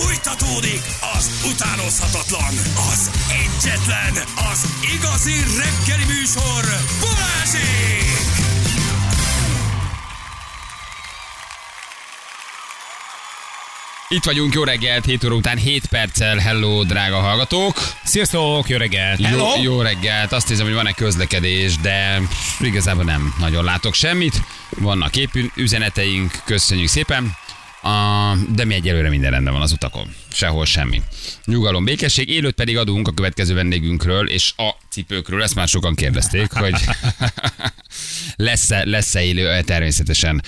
Fújtatódik az utánozhatatlan, az egyetlen, az igazi reggeli műsor, Balázsék! Itt vagyunk, jó reggelt, 7 óra után 7 perccel. Hello, drága hallgatók! Sziasztok, jó reggelt! Jó, jó reggelt, azt hiszem, hogy van egy közlekedés, de igazából nem nagyon látok semmit. Vannak épp üzeneteink, köszönjük szépen. A, de mi egyelőre minden rendben van az utakon. Sehol semmi. Nyugalom, békesség, élőt pedig adunk a következő vendégünkről, és a cipőkről, ezt már sokan kérdezték, hogy lesz-e, lesz-e élő, természetesen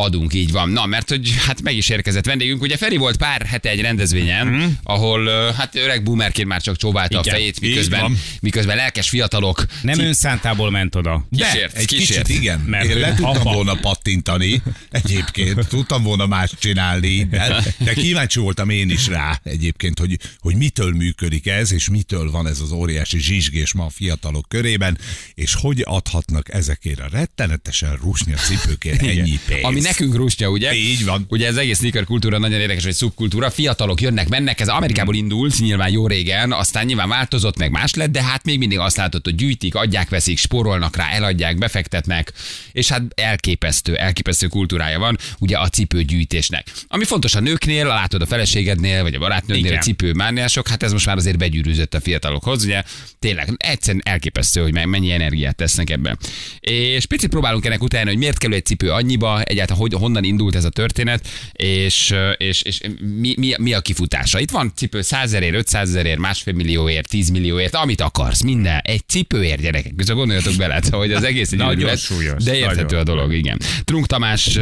adunk, így van. Na, mert hogy hát meg is érkezett vendégünk. Ugye Feri volt pár hete egy rendezvényen, mm. ahol hát öreg boomerként már csak csóválta Igen, a fejét, miközben, miközben lelkes fiatalok. Nem Ci- önszántából ment oda. Kísért, egy kísért. kicsit igen. Mert Én le tudtam apa. volna pattintani egyébként, tudtam volna más csinálni, de, de kíváncsi voltam én is rá egyébként, hogy, hogy mitől működik ez, és mitől van ez az óriási zsizsgés ma a fiatalok körében, és hogy adhatnak ezekért a rettenetesen rusnya cipőkért ennyi pénzt. Ami nekünk rústja, ugye? Így van. Ugye ez egész sneaker kultúra nagyon érdekes, hogy szubkultúra. Fiatalok jönnek, mennek, ez Amerikából indult, nyilván jó régen, aztán nyilván változott, meg más lett, de hát még mindig azt látod, hogy gyűjtik, adják, veszik, spórolnak rá, eladják, befektetnek, és hát elképesztő, elképesztő kultúrája van, ugye a cipőgyűjtésnek. Ami fontos a nőknél, látod a feleségednél, vagy a barátnődnél, Igen. a cipőmániások, hát ez most már azért begyűrűzött a fiatalokhoz, ugye tényleg egyszerűen elképesztő, hogy mennyi energiát tesznek ebben. És picit próbálunk ennek utána, hogy miért kerül egy cipő annyiba, egyáltalán hogy, honnan indult ez a történet, és, és, és mi, mi, mi, a kifutása. Itt van cipő 100 ezerért, 500 ezerért, másfél millióért, 10 millióért, amit akarsz, minden. Egy cipőért, gyerekek. Közben gondoljatok bele, hogy az egész egy Nagyon súlyos, De érthető nagyon. a dolog, igen. Trunk Tamás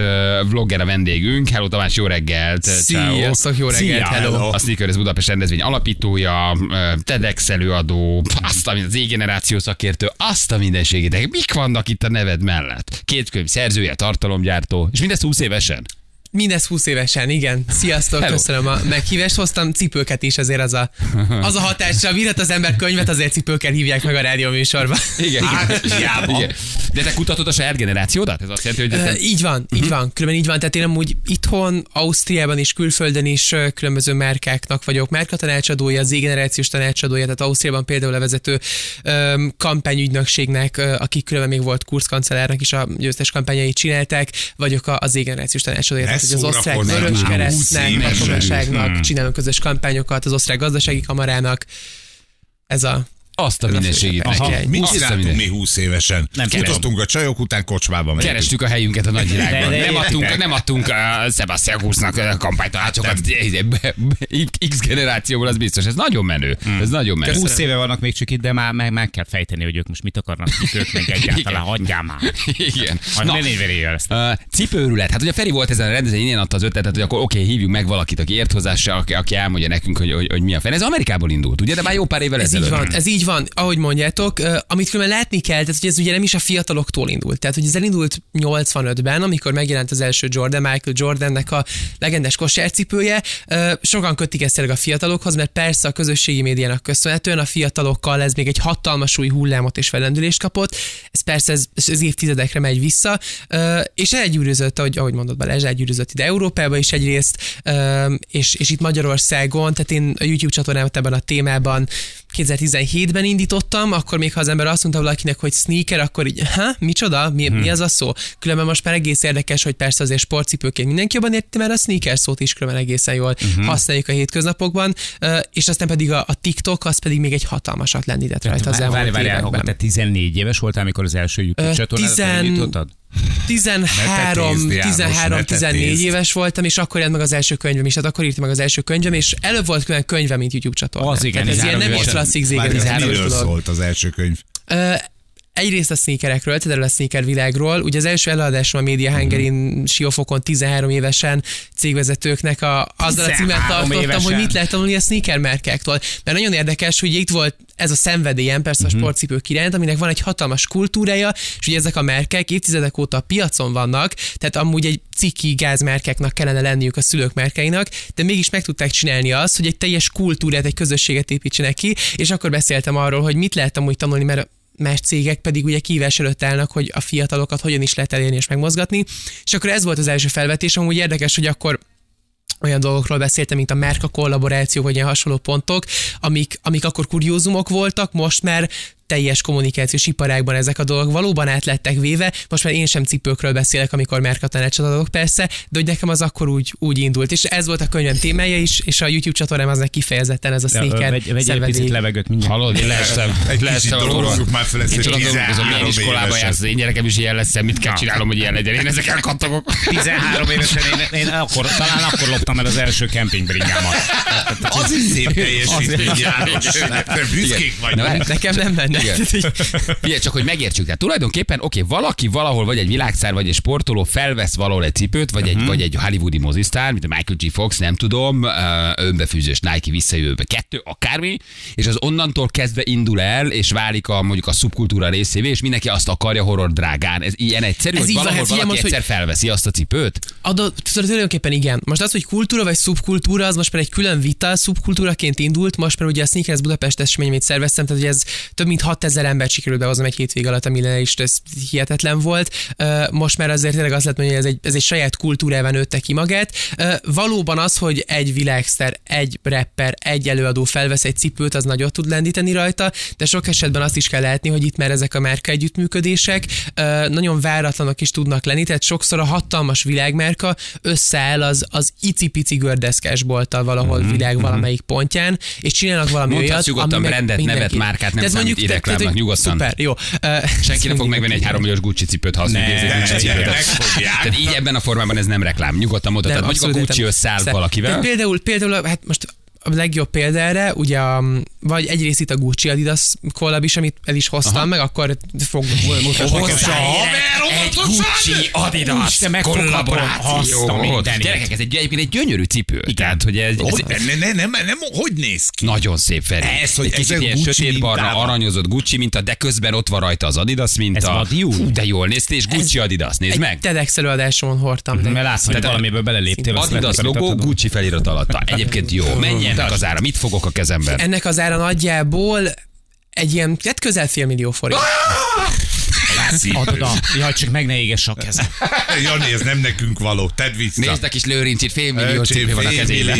vlogger a vendégünk. Hello Tamás, jó reggelt. Sziasztok, jó reggelt, Szia, hello. A Sneakers Budapest rendezvény alapítója, TEDx előadó, azt a az Z-generáció szakértő, azt a mindenségétek. Mik vannak itt a neved mellett? Két könyv szerzője, tartalomgyártó, és mindezt 20 évesen? Mindez 20 évesen, igen. Sziasztok, Hello. köszönöm a meghívást. Hoztam cipőket is, azért az a, az a hatásra. Virat az ember könyvet, azért cipőkkel hívják meg a rádió műsorban. Igen, Hát, igen. De te kutatod a saját generációdat? Ez azt jelenti, hogy te... így van, így van. Különben így van. Tehát én amúgy itthon, Ausztriában és külföldön is különböző márkáknak vagyok márka tanácsadója, az generációs tanácsadója, tehát Ausztriában például a vezető öm, kampányügynökségnek, aki különben még volt kurszkancellárnak is a győztes kampányait csinálták, vagyok a- az generációs tanácsadója, Tehát hogy az osztrák vörös keresztnek, 20 a évesen. katonaságnak csinálunk közös kampányokat, az osztrák gazdasági kamarának. Ez a Azt a mindenségét. Aha. neki. Mit a csináltunk mi 20 évesen? Nem. Futottunk a csajok után kocsmába megyünk. Kerestük a helyünket a nagyvilágban. Nem adtunk, nem adtunk uh, Sebastian Kurznak uh, kampánytanácsokat. X generációból, az biztos. Ez nagyon menő. Ez nagyon menő. 20 éve vannak még csak itt, de már meg, meg kell fejteni, hogy ők most mit akarnak cipők, meg egyáltalán hagyjál már. Igen. Na, ne ezt. Uh, cipőrület. Hát ugye Feri volt ezen a rendezvény, innen adta az ötletet, hogy akkor oké, hívjuk meg valakit, aki ért hozzá, aki, aki elmondja nekünk, hogy, hogy, hogy mi a fene. Ez Amerikából indult, ugye? De már jó pár évvel Ez így ezelőtt. van, ez így van, ahogy mondjátok, amit különben látni kell, tehát hogy ez ugye nem is a fiataloktól indult. Tehát, hogy ez elindult 85-ben, amikor megjelent az első Jordan, Michael Jordannek a legendás kosárcipője. Sokan kötik ezt a fiatalokhoz, mert persze a közösségi médiának köszönhetően a fiatalokkal ez még egy hatalmas új hullámot és felendülést kapott. Ez persze ez, ez évtizedekre megy vissza, és elgyűrűzött, ahogy, ahogy mondod Balázs, elgyűrűzött ide Európába is egyrészt, és, és itt Magyarországon, tehát én a YouTube csatornámat ebben a témában 2017-ben indítottam, akkor még ha az ember azt mondta valakinek, hogy sneaker, akkor így, ha, micsoda, mi, mi az a szó? Különben most már egész érdekes, hogy persze azért sportcipőként mindenki jobban érti, mert a sneaker szót is különben egészen jól uh-huh. használjuk a hétköznapokban, és aztán pedig a, a TikTok, az pedig még egy hatalmasat lendített rajta az Várj, elmúlt várj, években. te 14 éves voltál, amikor az első YouTube csatornádat tizen- elindítottad? 13, Ne tetézd, János, 13, ne 14 tetézd. éves voltam, és akkor jelent meg az első könyvem is, tehát akkor írtam meg az első könyvem, és előbb volt külön könyve, mint YouTube csatorna. Az igen, tehát ez ilyen nem is 13 klasszik zégen, miről szólt az első könyv? Egyrészt a sneakerekről, tehát a sneaker világról. Ugye az első előadásom a Media Hungary-n Siófokon 13 évesen cégvezetőknek a, azzal a címet 13 tartottam, évesen? hogy mit lehet tanulni a sneaker márkáktól. Mert nagyon érdekes, hogy itt volt ez a szenvedélyem persze a sportcipők iránt, aminek van egy hatalmas kultúrája, és ugye ezek a márkák évtizedek óta a piacon vannak, tehát amúgy egy ciki gázmárkáknak kellene lenniük a szülők márkáinak, de mégis meg tudták csinálni azt, hogy egy teljes kultúrát, egy közösséget építsenek ki, és akkor beszéltem arról, hogy mit lehet amúgy tanulni, mert más cégek pedig ugye kívás előtt állnak, hogy a fiatalokat hogyan is lehet elérni és megmozgatni. És akkor ez volt az első felvetés, amúgy érdekes, hogy akkor olyan dolgokról beszéltem, mint a Merka kollaboráció, vagy ilyen hasonló pontok, amik, amik akkor kuriózumok voltak, most már teljes kommunikációs iparágban ezek a dolgok valóban át lettek véve. Most már én sem cipőkről beszélek, amikor Merka tanácsot adok persze, de hogy nekem az akkor úgy, úgy indult. És ez volt a könyvem témája is, és a YouTube csatornám aznak kifejezetten ez a sneaker Vegy, vegy egy picit levegőt mindjárt. Hallod, én leestem. Egy leestem dolgozzuk már fel ezt azon dolgozom, 13 én iskolába jársz, én gyerekem is ilyen lesz, mit kell csinálnom, hogy ilyen legyen. Én ezekkel kattogok. 13 évesen én, én akkor, talán akkor loptam el az első kempingbringámat. Az is szép teljesítmény, János. Büszkék vagyunk. Nekem nem menne. Igen. Figyelj, csak hogy megértsük. Tehát tulajdonképpen, oké, valaki valahol, vagy egy világszár, vagy egy sportoló felvesz valahol egy cipőt, vagy, egy, vagy egy hollywoodi mozisztár, mint a Michael G. Fox, nem tudom, önbefűzős Nike visszajövőbe kettő, akármi, és az onnantól kezdve indul el, és válik a mondjuk a szubkultúra részévé, és mindenki azt akarja horror drágán. Ez ilyen egyszerű, Ez hogy van, valahol figyelj, valaki most, egyszer felveszi azt a cipőt. Adott, tudod, tulajdonképpen igen. Most az, hogy kultúra vagy szubkultúra, az most már egy külön vita, szubkultúraként indult, most már ugye a Sneakers Budapest esemény, amit szerveztem, tehát hogy ez több mint 6000 ember sikerült behoznom egy-két vég alatt, ami is ez hihetetlen volt. Most már azért tényleg azt lehet mondani, hogy ez egy, ez egy saját kultúrában nőtte ki magát. Valóban az, hogy egy világszter, egy rapper, egy előadó felvesz egy cipőt, az nagyot tud lendíteni rajta, de sok esetben azt is kell látni, hogy itt már ezek a márka együttműködések nagyon váratlanok is tudnak lenni, tehát sokszor a hatalmas világmárka összeáll az, az icipici gördeszkás bolttal valahol mm-hmm. világ valamelyik pontján, és csinálnak valami Mondhatsz olyat, ami meg brandet, nevet, márkát, nem De ez mondjuk- tehát, nyugodtan. Szuper, jó. Senki nem fog megvenni egy 3 milliós Gucci cipőt, ha azt Ne, Gucci. Tehát így ebben a formában ez nem reklám. Nyugodtan mondhatod. Mondjuk a Gucci összeáll valakivel. Például, például, hát most a legjobb példa erre, ugye, a, vagy egyrészt itt a Gucci Adidas collab is, amit el is hoztam Aha. meg, akkor fog mutatni. Hozzá egy Gucci Adidas kollaboráció. mindenit. Gyerekek, ez egy, egyébként egy gyönyörű cipő. Tehát, hogy ez, ez Hogy, ne, ne, nem, nem, hogy néz ki? nagyon szép Feri. Ez, hogy egy kicsit ezek ilyen sötétbarna, aranyozott Gucci minta, de közben ott van rajta az Adidas minta. Ez vadiú? Fú, de jól néztél, és Gucci Adidas. Nézd meg. TEDx előadáson hordtam. Mert látsz, hogy valamiből beleléptél. Adidas logó. Gucci felirat alatta. Egyébként jó. Mennyi ennek az ára? Mit fogok a kezemben? Ennek az ára nagyjából egy ilyen, hát közel fél millió forint. Adod a... Jaj, csak meg ne égess a kezem. Jani, ez nem nekünk való. Tedd vissza. Nézd a kis lőrincsit, fél millió cipő van a kezében.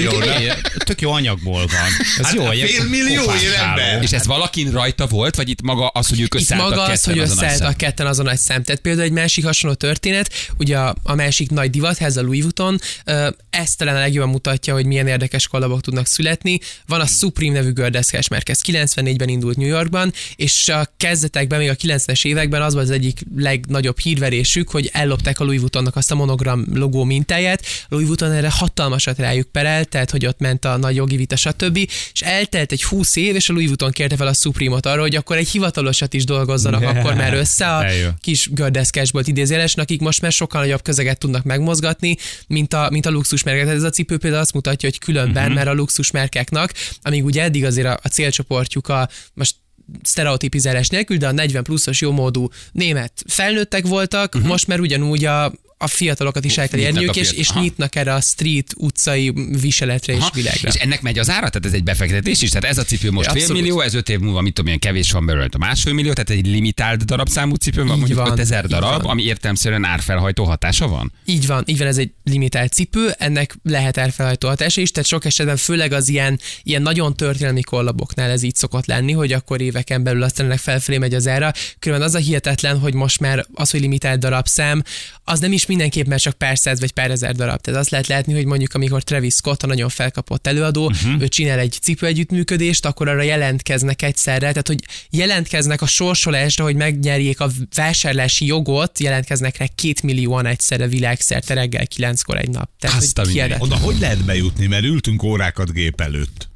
Tök jó anyagból van. Ez Hát jó, fél millió álló. És ez valakin rajta volt, vagy itt maga az, hogy ők Itt összeálltak maga az, hogy összeálltak ketten azon nagy szem. Tehát például egy másik hasonló történet, ugye a, a másik nagy divatház, a Louis Vuitton, ö, ez talán a legjobban mutatja, hogy milyen érdekes kollabok tudnak születni. Van a Supreme nevű gördeszkás márka, ez 94-ben indult New Yorkban, és a kezdetekben, még a 90-es években az volt az egyik legnagyobb hírverésük, hogy ellopták a Louis Vuittonnak azt a monogram logó mintáját. Louis Vuitton erre hatalmasat rájuk perelt, tehát hogy ott ment a nagy jogi vita, stb. És eltelt egy 20 év, és a Louis Vuitton kérte fel a Supreme-ot arra, hogy akkor egy hivatalosat is dolgozzanak Yeah. akkor már össze a jó. kis gördeszkásból idézélesen, akik most már sokkal nagyobb közeget tudnak megmozgatni, mint a, mint a luxusmárkák. Tehát ez a cipő például azt mutatja, hogy különben, uh-huh. mert a luxusmárkáknak, amíg ugye eddig azért a, a célcsoportjuk a most sztereotipizálás nélkül, de a 40 pluszos jómódú német felnőttek voltak, uh-huh. most már ugyanúgy a a fiatalokat is el kell nyitnak érniük, a és, és Aha. nyitnak erre a street utcai viseletre és Aha. világra. És ennek megy az ára? Tehát ez egy befektetés is? Tehát ez a cipő most fél millió, ez öt év múlva, mit tudom, ilyen kevés van belőle, a másfél millió, tehát egy limitált darabszámú cipő van, Így mondjuk van, 5000 így darab, van. ami értelmszerűen árfelhajtó hatása van? Így van, így van, ez egy limitált cipő, ennek lehet elfelhajtó hatása is, tehát sok esetben főleg az ilyen, ilyen nagyon történelmi kollaboknál ez így szokott lenni, hogy akkor éveken belül aztán ennek felfelé megy az ára. Különben az a hihetetlen, hogy most már az, hogy limitált darabszám, az nem is mindenképp már csak pár száz vagy pár ezer darab. Tehát azt lehet látni, hogy mondjuk amikor Travis Scott, a nagyon felkapott előadó, uh-huh. ő csinál egy cipő együttműködést, akkor arra jelentkeznek egyszerre, tehát hogy jelentkeznek a sorsolásra, hogy megnyerjék a vásárlási jogot, jelentkeznek rá két millióan egyszerre világszerte reggel kilenckor egy nap. Tehát, Azt hogy. Oda hogy lehet bejutni, mert ültünk órákat gép előtt.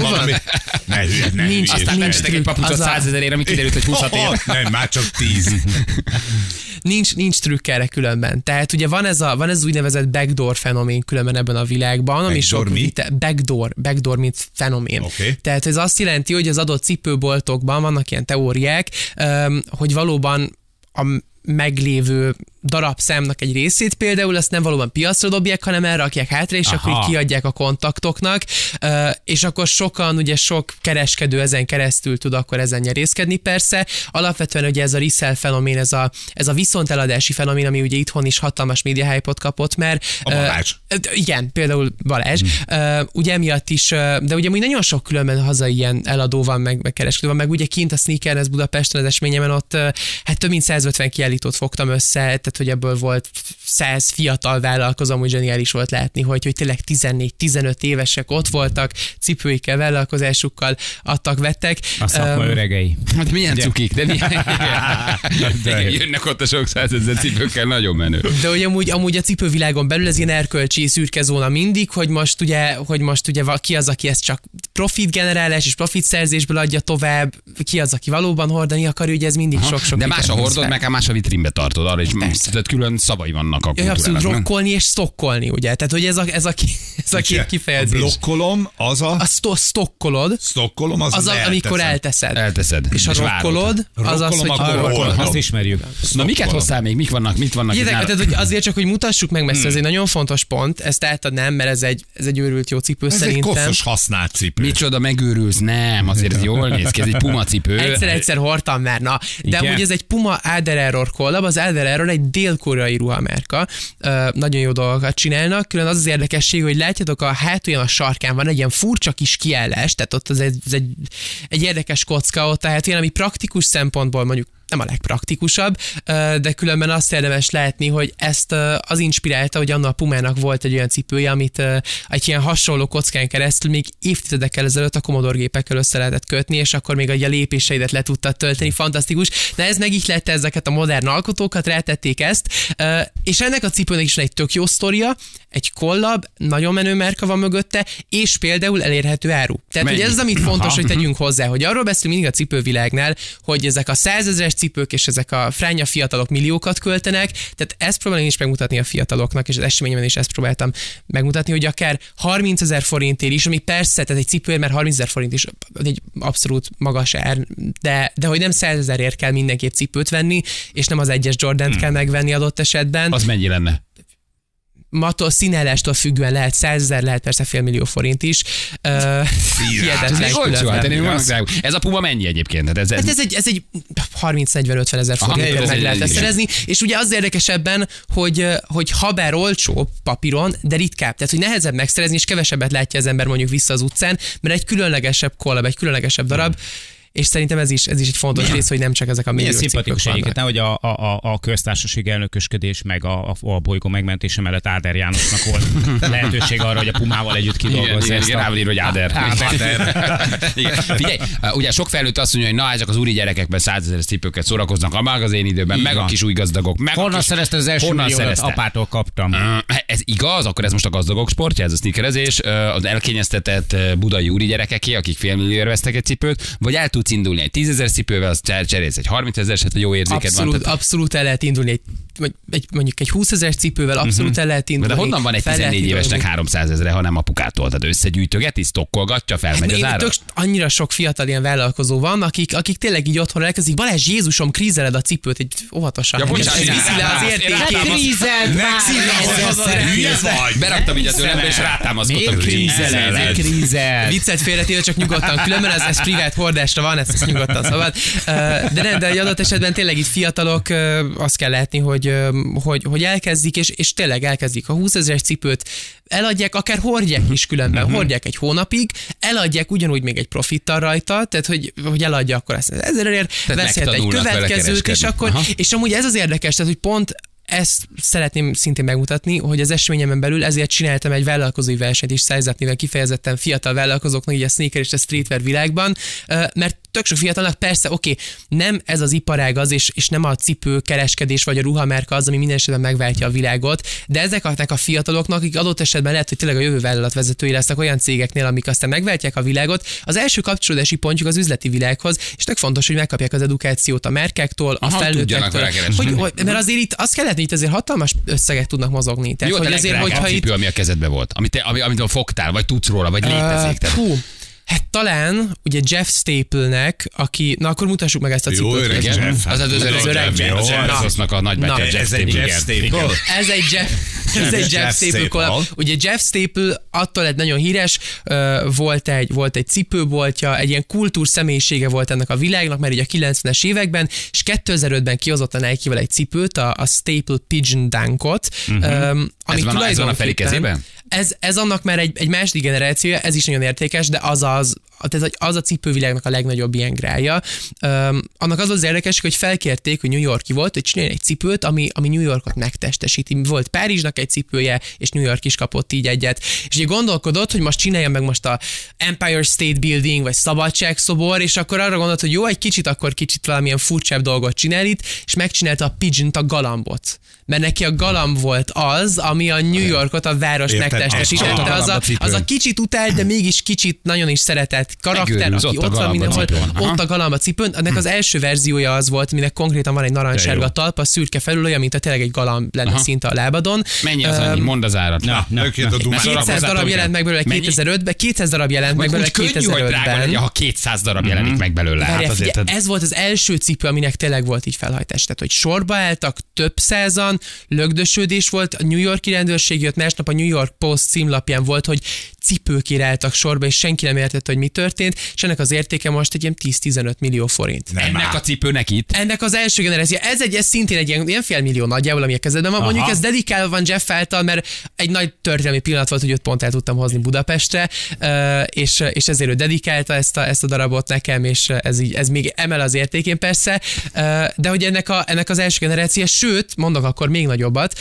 Valami... Ne hülye, ne Nincs- hülyesd Aztán megvettek egy papucsot az a- 100 ezerért, ami kiderült, hogy 20 év. Nem, már csak tíz. Nincs, nincs trükk erre különben. Tehát ugye van ez, a, van ez az úgynevezett backdoor fenomén különben ebben a világban, ami Backdoor sok mi? vite- backdoor, backdoor, mint fenomén. Oké. Tehát ez azt jelenti, hogy az adott cipőboltokban vannak ilyen teóriák, hogy valóban a meglévő darabszámnak egy részét például, azt nem valóban piacra dobják, hanem elrakják hátra, és Aha. akkor így kiadják a kontaktoknak, és akkor sokan, ugye sok kereskedő ezen keresztül tud akkor ezen nyerészkedni persze. Alapvetően ugye ez a resell fenomén, ez a, ez a viszonteladási fenomén, ami ugye itthon is hatalmas média kapott, mert... A Balázs. ö, igen, például Balázs. Ö, ugye emiatt is, de ugye úgy nagyon sok különben hazai ilyen eladó van, meg, meg kereskedő van, meg ugye kint a Sneakerness Budapesten az esményemen ott ö, hát több mint 150 kiállítót fogtam össze, tehát hogy ebből volt 100 fiatal vállalkozó, amúgy zseniális volt látni, hogy, hogy tényleg 14-15 évesek ott voltak, cipőikkel, vállalkozásukkal adtak, vettek. A szakma Öm, öregei. Hát milyen Ugye? cukik, de milyen... De- jönnek ott a sok százezer cipőkkel, nagyon menő. De hogy amúgy, amúgy a cipővilágon belül ez ilyen erkölcsi szürke zóna mindig, hogy most ugye, hogy most ugye ki az, aki ezt csak profit generálás és profit szerzésből adja tovább, ki az, aki valóban hordani akar, ugye ez mindig sok-sok. De más a hordod, meg a más a vitrínbe tartod, arra is Persze. tehát külön szavai vannak a Ja, abszolút kultúrának. nem? rokkolni és stokkolni, ugye? Tehát, hogy ez a, ez a, ez a két A kifejezés. blokkolom, az a... A sto- stokkolod, Stokkolom, az, az, a, amikor elteszed. Elteszed. És a várod. rokkolod, az az, hogy rokkolom. Azt ismerjük. Na miket hoztál még? Mik vannak? Mit vannak? nála? tehát, hogy azért csak, hogy mutassuk meg, mert ez egy nagyon fontos pont, ezt átadnám, mert ez egy, ez egy őrült jó cipő Ez egy szerintem. koszos használt cipő. Micsoda megőrülsz? Nem, azért ez jól néz ki, ez egy puma cipő. Egyszer-egyszer hordtam már, na. De amúgy ez egy Puma Alder Error collab, az Error egy dél-koreai ruhamárka. Nagyon jó dolgokat csinálnak, külön az az érdekesség, hogy látjátok a hátulján a sarkán van egy ilyen furcsa kis kiállás, tehát ott az egy, ez egy, egy érdekes kocka ott a hátulján, ami praktikus szempontból mondjuk nem a legpraktikusabb, de különben azt érdemes látni, hogy ezt az inspirálta, hogy annak a Pumának volt egy olyan cipője, amit egy ilyen hasonló kockán keresztül még évtizedekkel ezelőtt a Commodore gépekkel össze lehetett kötni, és akkor még a lépéseidet le tudtad tölteni, fantasztikus. De ez megihlette ezeket a modern alkotókat, rátették ezt, és ennek a cipőnek is van egy tök jó sztoria, egy kollab, nagyon menő márka van mögötte, és például elérhető áru. Tehát, Mennyi? hogy ez az, amit fontos, hogy tegyünk hozzá, hogy arról beszélünk mindig a cipővilágnál, hogy ezek a százezeres cipők és ezek a fránya fiatalok milliókat költenek, tehát ezt próbálom én is megmutatni a fiataloknak, és az eseményemben is ezt próbáltam megmutatni, hogy akár 30 ezer forintért is, ami persze, tehát egy cipőért, mert 30 ezer forint is egy abszolút magas ár, de, de hogy nem 100 ezerért kell mindenképp cipőt venni, és nem az egyes Jordant hmm. kell megvenni adott esetben. Az mennyi lenne? Matól színállástól függően lehet 100 ezer, lehet persze fél millió forint is. Uh, hihetetlen Ez olcsó, hát én. Ez a puma mennyi egyébként? Hát ez, ez, Hát ez egy, ez egy 30-40-50 ezer forintért ez meg lehet ezt szerezni, és ugye az érdekes ebben, hogy, hogy ha bár olcsó papíron, de ritkább, tehát hogy nehezebb megszerezni, és kevesebbet látja az ember mondjuk vissza az utcán, mert egy különlegesebb kollab, egy különlegesebb darab, és szerintem ez is, ez is egy fontos rész, hogy nem csak ezek a millió szimpatikus egyébként, hogy a, a, a, a köztársaság elnökösködés meg a, a, a bolygó megmentése mellett Áder Jánosnak volt lehetőség arra, hogy a Pumával együtt kidolgozza igen, ezt igen, a... írva, hogy Áder. Áder. Igen. Figyelj, ugye sok felnőtt azt mondja, hogy na, ezek az úri gyerekekben százezer cipőket szórakoznak a magazin időben, meg a kis új gazdagok. Meg a Honnan kis... szerezte az első Honnan szerezte? Apától kaptam. Ez igaz, akkor ez most a gazdagok sportja, ez a sneakerezés, az elkényeztetett budai úri gyerekeké, akik félmillióért vesztek egy cipőt, vagy el tudsz indulni egy 10 ezer cipővel, az cser- cserélsz egy 30 ezer, hát jó érzéked Abszolút, van. tehát- abszolút el lehet indulni egy, egy, mondjuk egy 20 ezer cipővel, abszolút el lehet De indulni. honnan van egy fel lehet 14 évesnek indulni. 300 ezere, ha nem apukától? Tehát összegyűjtögeti, stokkolgatja, felmegy az ára? tök, annyira sok fiatal ilyen vállalkozó van, akik, akik tényleg így otthon elkezdik, Balázs Jézusom, krízeled a cipőt, egy óvatosan. Ja, bocsánat, viszi le az értékét. Vagy! Beraktam így az ölembe, és rátámaszkodtam. Miért krízel? Krízel. Viccet félretéve csak nyugodtan, különben ez, ez privát hordásra van, ezt, ezt nyugodtan szabad. De nem, de egy adott esetben tényleg itt fiatalok, azt kell látni, hogy, ö, hogy, hogy elkezdik, és, és tényleg elkezdik a 20 ezeres cipőt, eladják, akár hordják is különben, hordják egy hónapig, eladják ugyanúgy még egy profittal rajta, tehát hogy, hogy eladja akkor ezt ezerért, veszhet egy következőt, és akkor, Aha. és amúgy ez az érdekes, tehát hogy pont ezt szeretném szintén megmutatni, hogy az eseményemen belül ezért csináltam egy vállalkozói versenyt is szájzatnével kifejezetten fiatal vállalkozóknak, így a sneaker és a streetwear világban, mert tök sok fiatalnak persze, oké, nem ez az iparág az, és, és nem a cipő kereskedés vagy a ruhamárka az, ami minden esetben megváltja a világot, de ezeknek a fiataloknak, akik adott esetben lehet, hogy tényleg a jövő vállalatvezetői lesznek olyan cégeknél, amik aztán megváltják a világot, az első kapcsolódási pontjuk az üzleti világhoz, és tök fontos, hogy megkapják az edukációt a merkektól, a tudjanak felnőttektől. Hogy, hogy, mert azért itt azt kell látni, itt azért hatalmas összegek tudnak mozogni. Tehát, Jó, hogy azért, hogyha hogyha cipő, itt... ami a kezedbe volt, amit, te, ami, amit fogtál, vagy tudsz róla, vagy létezik. Uh, Tehát, hú, Hát talán ugye Jeff Staple-nek, aki, na akkor mutassuk meg ezt a Jó, cipőt. öreg Igen. Jeff. Az az Az öreg öreg Jeff, Jeff. a nagybátyja Na. Jeff Ez egy Jeff. Staple. Ez egy Jeff, ez egy Jeff, Staple collab. Ugye Jeff Staple attól lett nagyon híres, volt egy, volt egy cipőboltja, egy ilyen kultúr személyisége volt ennek a világnak, mert ugye a 90-es években, és 2005-ben kihozott a Nike-vel egy cipőt, a, a Staple Pigeon Dunkot, uh-huh. um, ami Mhm. van a- ez van a Feri kezében? Ez, ez annak már egy, egy második generációja, ez is nagyon értékes, de az az, tehát az a cipővilágnak a legnagyobb ilyen grája. Um, annak az az érdekes, hogy felkérték, hogy New Yorki volt, hogy csináljon egy cipőt, ami, ami New Yorkot megtestesíti. Volt Párizsnak egy cipője, és New York is kapott így egyet. És ugye gondolkodott, hogy most csinálja meg most a Empire State Building, vagy Szabadságszobor, és akkor arra gondolt, hogy jó, egy kicsit, akkor kicsit valamilyen furcsább dolgot csinál itt, és megcsinálta a pigeon a galambot. Mert neki a galamb volt az, ami a New Yorkot, a város megtestesítette. Az a, az a kicsit utált, de mégis kicsit nagyon is szeretett karakter, Megőrülsz, aki ott ott van mindenhol, ott a galamb a cipőn. Ennek az első verziója az volt, aminek konkrétan van egy narancssárga talpa, szürke felül, olyan, mint a tényleg egy galamb lenne Aha. szinte a lábadon. Mennyi az annyi? Mondd az árat. Na, na, na. dumás. 200 darab jelent meg belőle Mennyi? 2005-ben, 200 darab jelent meg Meg belőle úgy könnyű, hogy drága legyen, 2005-ben. ha 200 darab jelenik meg belőle. Hát azért ez volt az első cipő, aminek tényleg volt így felhajtás. Tehát, hogy sorba álltak, több százan, lögdösödés volt, a New Yorki rendőrség jött, másnap a New York Post címlapján volt, hogy cipők iráltak sorba, és senki nem értette, hogy mi történt, és ennek az értéke most egy ilyen 10-15 millió forint. Nem ennek áll. a cipőnek itt. Ennek az első generáció, ez egy ez szintén egy ilyen, ilyen fél millió nagyjából, ami a kezedben van. Mondjuk Aha. ez dedikálva van Jeff által, mert egy nagy történelmi pillanat volt, hogy őt pont el tudtam hozni Budapestre, és, és ezért ő dedikálta ezt a, ezt a darabot nekem, és ez, így, ez még emel az értékén persze, de hogy ennek, a, ennek az első generáció, sőt, mondok akkor még nagyobbat,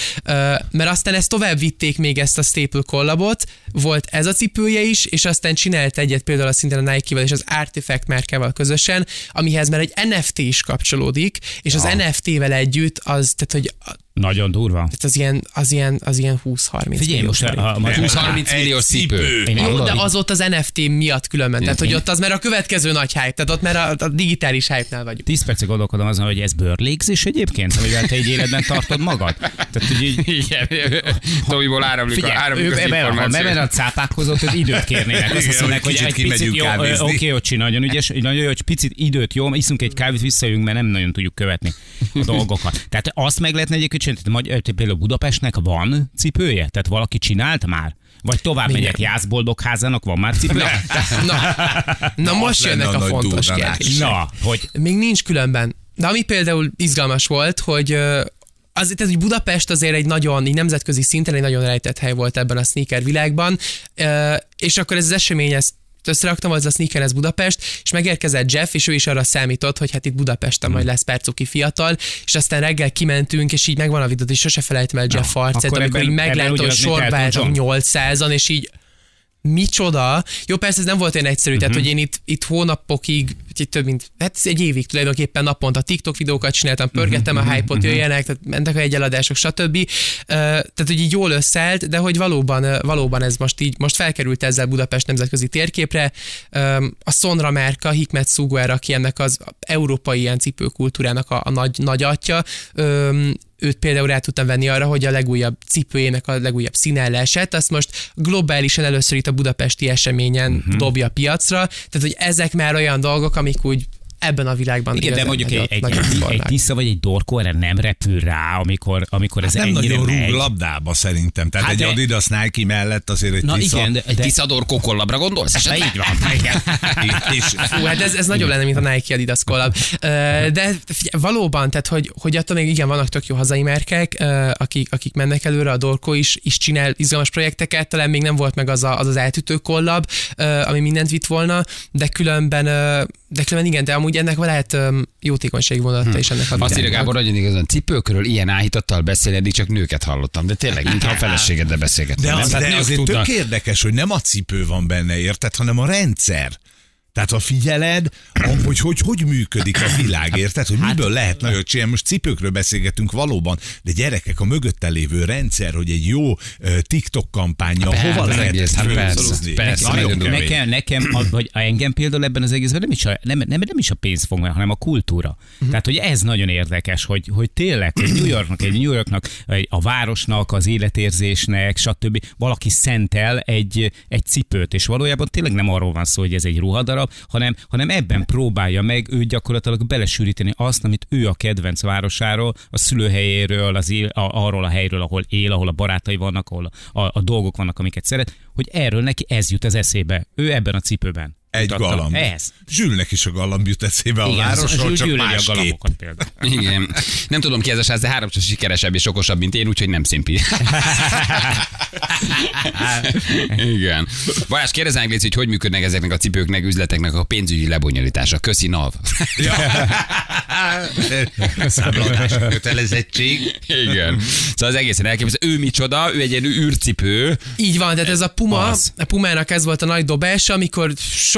mert aztán ezt tovább vitték még ezt a Staple kollabot, volt ez a cipője is, és aztán csinált egyet például szintén a Nike-vel és az Artifact márkával közösen, amihez már egy NFT is kapcsolódik, és az NFT-vel együtt az, tehát hogy Nagyon durva. tehát az ilyen, az ilyen, az ilyen 20-30 Figyelj, most a, a, a, 20-30 Egy millió cipő. Jó, de az ott az NFT miatt különben, tehát hogy ott az már a következő nagy hype, tehát ott már a, a digitális hype-nál vagyunk. 10 percig gondolkodom azon, hogy ez bőrlégzés egyébként, amivel te egy életben tartod magad. Tehát, hogy így, Igen, Tomiból áramlik, a, Figyelj, áramlik ő, az ebben, ha bemen a cápákhoz, hogy időt kérnének. Azt mondják, hogy egy picit jó, oké, Ocsi, nagyon ügyes, nagyon jó, hogy picit időt, jó, iszunk egy kávét, visszajövünk, mert nem nagyon tudjuk követni a dolgokat. Tehát azt meg lehetne egyébként csinálni, tehát magy- tehát például Budapestnek van cipője? Tehát valaki csinált már? Vagy tovább Milyen? megyek, Jászboldogházának van már cipője? Na, na most lenne jönnek a a fontos kérdések. Na, hogy Még nincs különben. De ami például izgalmas volt, hogy az, tehát, hogy Budapest azért egy nagyon, így nemzetközi szinten egy nagyon rejtett hely volt ebben a sneaker világban, és akkor ez az esemény, ezt összeraktam, az a sneaker, ez Budapest, és megérkezett Jeff, és ő is arra számított, hogy hát itt Budapesten majd lesz percuki fiatal, és aztán reggel kimentünk, és így megvan a videó, és sose felejtem el Jeff Na, arcát, amikor ebben- így meglátom, hogy sorba Elton álltak John. 800-an, és így micsoda. Jó, persze ez nem volt olyan egyszerű, uh-huh. tehát hogy én itt, itt hónapokig, egy több mint, hát egy évig tulajdonképpen naponta TikTok videókat csináltam, pörgettem uh-huh. a hype-ot, jöjjenek, tehát mentek a egyeladások, stb. Uh, tehát, hogy így jól összeállt, de hogy valóban, uh, valóban ez most így, most felkerült ezzel Budapest nemzetközi térképre. Um, a Sonra márka, Hikmet Suguer, aki ennek az európai ilyen cipőkultúrának a, a nagy, nagy atya, um, őt például rá tudtam venni arra, hogy a legújabb cipőjének a legújabb színelle esett, azt most globálisan először itt a budapesti eseményen uh-huh. dobja a piacra, tehát hogy ezek már olyan dolgok, amik úgy ebben a világban igen, de mondjuk egy, egy, egy, egy tisza vagy egy dorkó erre nem repül rá, amikor, amikor ez Hát Nem ennyire nagyon megy. rúg labdába szerintem. Tehát Hát egy de- Adidas Nike mellett azért egy Na Tisza. igen, de, Egy de tiszador kokollabra gondolsz? esetleg? így van. Igen. És Fú, hát ez, ez nagyobb lenne, mint a Nike Adidas collab. Ö, De figyelj, valóban, tehát hogy, hogy attól még igen, vannak tök jó hazai márkák, ö, akik, akik mennek előre, a Dorko is, is csinál izgalmas projekteket, talán még nem volt meg az az, az eltütő kollab, ami mindent vitt volna, de különben, de különben igen, de amúgy ennek lehet ö, jótékonysági vonalata is ennek a Azt írja. Gábor, hogy igazán cipőkről ilyen áhítattal beszélni, eddig csak nőket hallottam, de tényleg, mintha a feleségeddel beszélgetnél. De, nem? az, Tehát de azért tudnak. tök érdekes, hogy nem a cipő van benne, érted, hanem a rendszer. Tehát ha figyeled, hogy hogy, hogy működik a világ, érted? Hogy miből lehet nagyot csinálni. Most cipőkről beszélgetünk valóban, de gyerekek, a mögötte lévő rendszer, hogy egy jó TikTok kampánya, Persze, hova lehet egész, ezt hát persze, persze, Nagyon. Nekem, nekem a, vagy engem például ebben az egészben nem is a, nem, nem, nem is a pénz fog meg, hanem a kultúra. Uh-huh. Tehát, hogy ez nagyon érdekes, hogy, hogy tényleg egy New Yorknak, egy New Yorknak, a városnak, az életérzésnek, stb. valaki szentel egy, egy cipőt, és valójában tényleg nem arról van szó, hogy ez egy ruhadarab, hanem, hanem ebben próbálja meg ő gyakorlatilag belesűríteni azt, amit ő a kedvenc városáról, a szülőhelyéről, az él, a, arról a helyről, ahol él, ahol a barátai vannak, ahol a, a dolgok vannak, amiket szeret, hogy erről neki ez jut az eszébe. Ő ebben a cipőben. Egy mutatta. galamb. Ez. Zsülnek is a galamb jut eszébe a Igen, városról, csak gyűlöli a másképp. galambokat például. Igen. Nem tudom ki ez a srác, de háromszor sikeresebb és okosabb, mint én, úgyhogy nem szimpi. Igen. Balázs, kérdeznánk, Léci, hogy hogy működnek ezeknek a cipőknek, üzleteknek a pénzügyi lebonyolítása. Köszi, NAV. Számlatási kötelezettség. Igen. Szóval az egészen elképesztő. Ő micsoda, ő egy ilyen űrcipő. Így van, tehát ez a Puma, Az. a Pumának ez volt a nagy dobása, amikor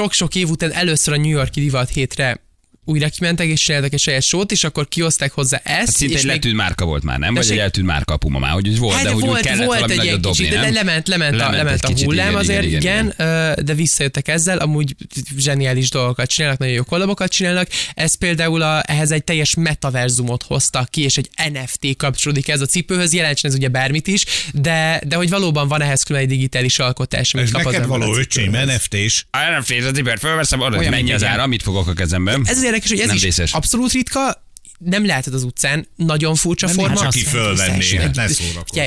sok-sok év után először a New Yorki divat hétre újra kimentek és csináltak egy saját sót, és akkor kihozták hozzá ezt. Hát szinte és egy letűnt márka volt már, nem? Vagy egy eltűnt márka a Puma már, hogy volt, Hát, de de úgy, volt, úgy kellett volt valami egy ilyen nagyot dobni, kicsit, de nem? lement, lement, a, Lement lement egy a hullám igen, azért, igen, igen, igen, ö, de visszajöttek ezzel, amúgy zseniális dolgokat csinálnak, nagyon jó kollabokat csinálnak. Ez például a, ehhez egy teljes metaverzumot hoztak ki, és egy NFT kapcsolódik ez a cipőhöz, jelentsen ez ugye bármit is, de, de hogy valóban van ehhez külön egy digitális alkotás, amit kap az neked való öcsém, NFT-s. NFT-s a cipőt fölveszem, oda mint az egy ára, mit fogok a kezemben? Ez az érdekes, hogy ez Nem is vészes. abszolút ritka, nem látod az utcán, nagyon furcsa Nem forma. nincs, aki fölvenné, hát ne szórakozz.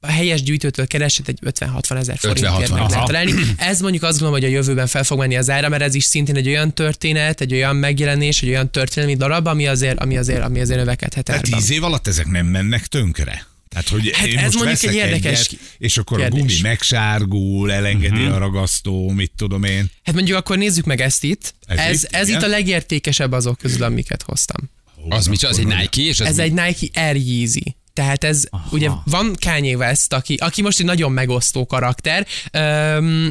A helyes gyűjtőtől keresett egy 50-60 ezer 50-60, forintért meg lehet találni. Ez mondjuk azt gondolom, hogy a jövőben fel fog menni az ára, mert ez is szintén egy olyan történet, egy olyan megjelenés, egy olyan történelmi darab, ami azért, ami azért, ami azért növekedhet Tehát árban. tíz év alatt ezek nem mennek tönkre? Tehát, hogy Hát én ez most mondjuk egy érdekes egyet, és akkor a kérdés. gumi megsárgul, elengedi Mhm. a ragasztó, mit tudom én. Hát mondjuk akkor nézzük meg ezt itt. Ez Ez, itt, ez igen. itt a legértékesebb azok közül, amiket hoztam. Az mit, az egy Nike, és az Ez egy Nike Air Yeezy. Tehát ez, Aha. ugye van Kanye West, aki, aki most egy nagyon megosztó karakter. Öm,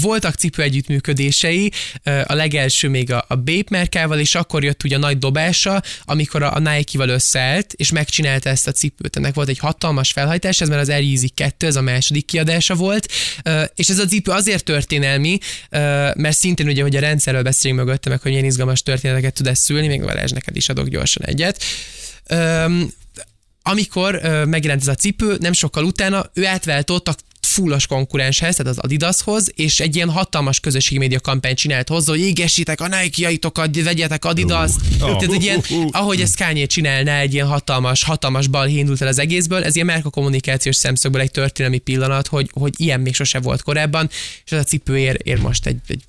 voltak cipő együttműködései, a legelső még a, a Bape merkával, és akkor jött ugye a nagy dobása, amikor a, a Nike-val összeállt, és megcsinálta ezt a cipőt. Ennek volt egy hatalmas felhajtás, ez már az Air Yeezy 2, ez a második kiadása volt, és ez a cipő azért történelmi, mert szintén ugye, hogy a rendszerről beszélünk mögötte, meg hogy milyen izgalmas történeteket tud ezt szülni, még Balázs neked is adok gyorsan egyet. Amikor ö, megjelent ez a cipő, nem sokkal utána ő átváltott a fullos konkurenshez, tehát az Adidashoz, és egy ilyen hatalmas közösségi média kampányt csinált hozzá, hogy égessétek a Nike-jaitokat, vegyetek Adidas. Uh, Oh. Tehát egy ilyen, ahogy ezt Kanye csinálná, egy ilyen hatalmas, hatalmas bal indult el az egészből, ez ilyen márka kommunikációs szemszögből egy történelmi pillanat, hogy, hogy ilyen még sose volt korábban, és ez a cipő ér, ér most egy, egy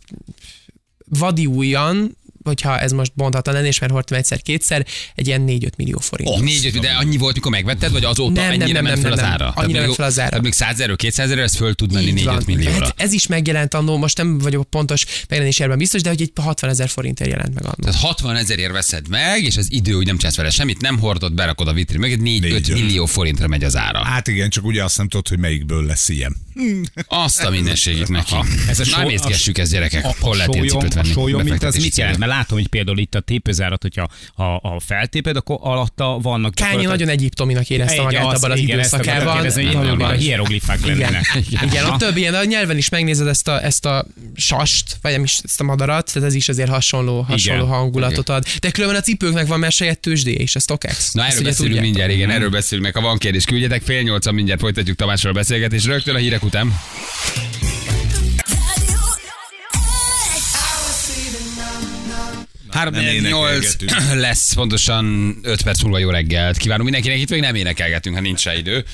vadi újan, hogyha ez most mondhatlan lenne, és már hordtam egyszer-kétszer, egy ilyen 4-5 millió forint. Oh, négy, de annyi volt, mikor megvetted, vagy azóta Nem, nem, ennyire nem, ment nem, fel az nem, ára? Annyira ment fel az ára. Tehát még 100 ezer, 200 ezer, ez föl tud menni Így 4-5 van. millióra. Hát ez is megjelent annó, most nem vagyok a pontos megjelenésében biztos, de hogy egy 60 ezer forintért jelent meg annó. Tehát 60 ezerért veszed meg, és az idő, hogy nem csinálsz vele semmit, nem hordod, berakod a vitrin mögé, 4-5 Négy-öt. millió forintra megy az ára. Hát igen, csak ugye azt nem tudod, hogy melyikből lesz ilyen. Azt a mindenségét neki. Ez a Na, só- emészgessük ezt gyerekek. A, Hol a lehet ilyen sólyom, cipőt venni? a sólyom mint az Befektetési mit jelent? cégek. Mert látom, hogy például itt a tépőzárat, hogyha ha, a feltéped, akkor alatta vannak... Kányi nagyon egyiptominak érezte Igen, magát az- abban az igen, időszakában. kérdezni, hogy valami a hieroglifák Igen, lennének. igen, Aha. ott több ilyen, a nyelven is megnézed ezt a, ezt a sast, vagy nem is ezt a madarat, tehát ez is azért hasonló, hasonló Igen. hangulatot ad. De különben a cipőknek van már saját tőzsdéje is, a StockX. Na erről beszélünk mindjárt, igen, erről beszélünk meg. Ha van kérdés, küldjetek fél nyolcan, mindjárt folytatjuk Tamásról a beszélgetést, rögtön a hírek után. Három Nem negyed nyolc énekelgetünk. lesz pontosan 5 perc múlva jó reggelt. Kívánom mindenkinek, itt még nem énekelgetünk, ha nincs rá idő.